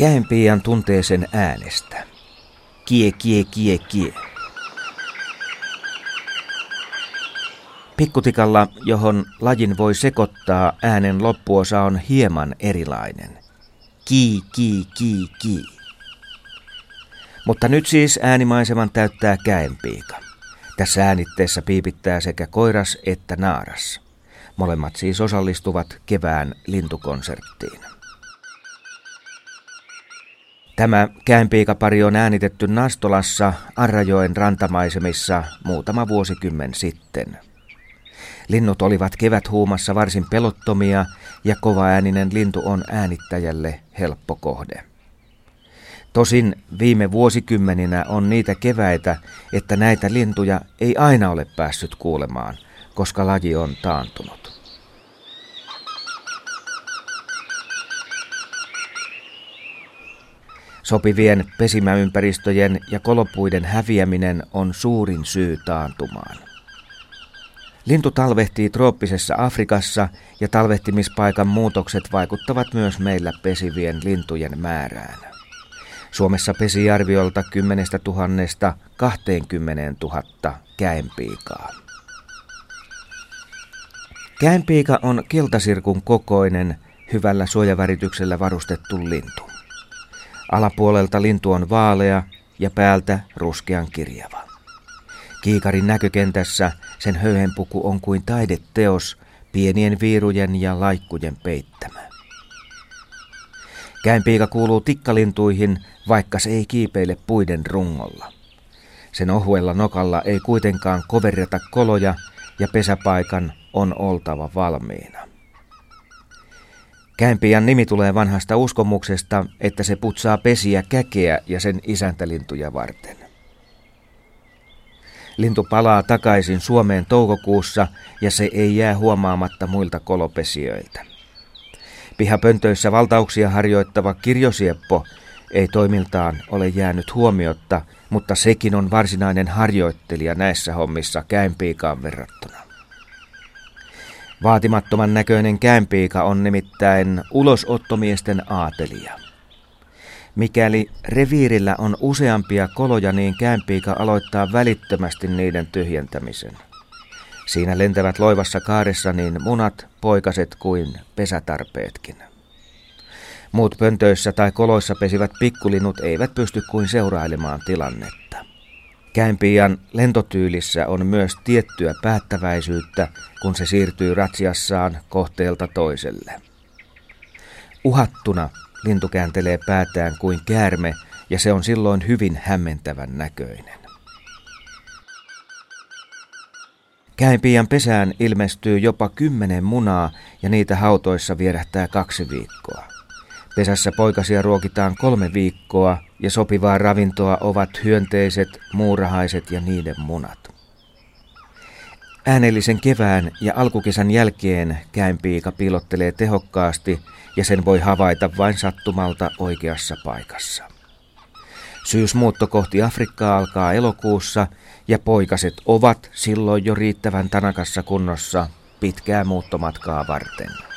Käenpiian tuntee sen äänestä. Kie, kie, kie, kie. Pikkutikalla, johon lajin voi sekoittaa, äänen loppuosa on hieman erilainen. Ki, ki, ki, ki. Mutta nyt siis äänimaiseman täyttää käenpiika. Tässä äänitteessä piipittää sekä koiras että naaras. Molemmat siis osallistuvat kevään lintukonserttiin. Tämä käenpiikapari on äänitetty Nastolassa Arrajoen rantamaisemissa muutama vuosikymmen sitten. Linnut olivat keväthuumassa varsin pelottomia ja kovaääninen lintu on äänittäjälle helppo kohde. Tosin viime vuosikymmeninä on niitä keväitä, että näitä lintuja ei aina ole päässyt kuulemaan, koska laji on taantunut. Sopivien pesimäympäristöjen ja kolopuiden häviäminen on suurin syy taantumaan. Lintu talvehtii trooppisessa Afrikassa ja talvehtimispaikan muutokset vaikuttavat myös meillä pesivien lintujen määrään. Suomessa pesi arviolta 10 000 20 000 käenpiikaa. Käenpiika on keltasirkun kokoinen, hyvällä suojavärityksellä varustettu lintu. Alapuolelta lintu on vaalea ja päältä ruskean kirjava. Kiikarin näkökentässä sen höyhenpuku on kuin taideteos, pienien viirujen ja laikkujen peittämä. Käenpiika kuuluu tikkalintuihin, vaikka se ei kiipeile puiden rungolla. Sen ohuella nokalla ei kuitenkaan koverreta koloja ja pesäpaikan on oltava valmiina. Käenpian nimi tulee vanhasta uskomuksesta, että se putsaa pesiä käkeä ja sen isäntälintuja varten. Lintu palaa takaisin Suomeen toukokuussa ja se ei jää huomaamatta muilta kolopesijöiltä. Pihapöntöissä valtauksia harjoittava kirjosieppo ei toimiltaan ole jäänyt huomiotta, mutta sekin on varsinainen harjoittelija näissä hommissa käenpiikaan verrattuna. Vaatimattoman näköinen käenpiika on nimittäin ulosottomiesten aatelija. Mikäli reviirillä on useampia koloja, niin käenpiika aloittaa välittömästi niiden tyhjentämisen. Siinä lentävät loivassa kaaressa niin munat, poikaset kuin pesätarpeetkin. Muut pöntöissä tai koloissa pesivät pikkulinnut eivät pysty kuin seurailemaan tilannetta. Käenpiian lentotyylissä on myös tiettyä päättäväisyyttä, kun se siirtyy ratsiassaan kohteelta toiselle. Uhattuna lintu kääntelee päätään kuin käärme ja se on silloin hyvin hämmentävän näköinen. Käenpiian pesään ilmestyy jopa kymmenen munaa ja niitä hautoissa vierähtää kaksi viikkoa. Pesässä poikasia ruokitaan kolme viikkoa ja sopivaa ravintoa ovat hyönteiset, muurahaiset ja niiden munat. Äänellisen kevään ja alkukesän jälkeen käenpiika piilottelee tehokkaasti ja sen voi havaita vain sattumalta oikeassa paikassa. Syysmuutto kohti Afrikkaa alkaa elokuussa ja poikaset ovat silloin jo riittävän tanakassa kunnossa pitkää muuttomatkaa varten.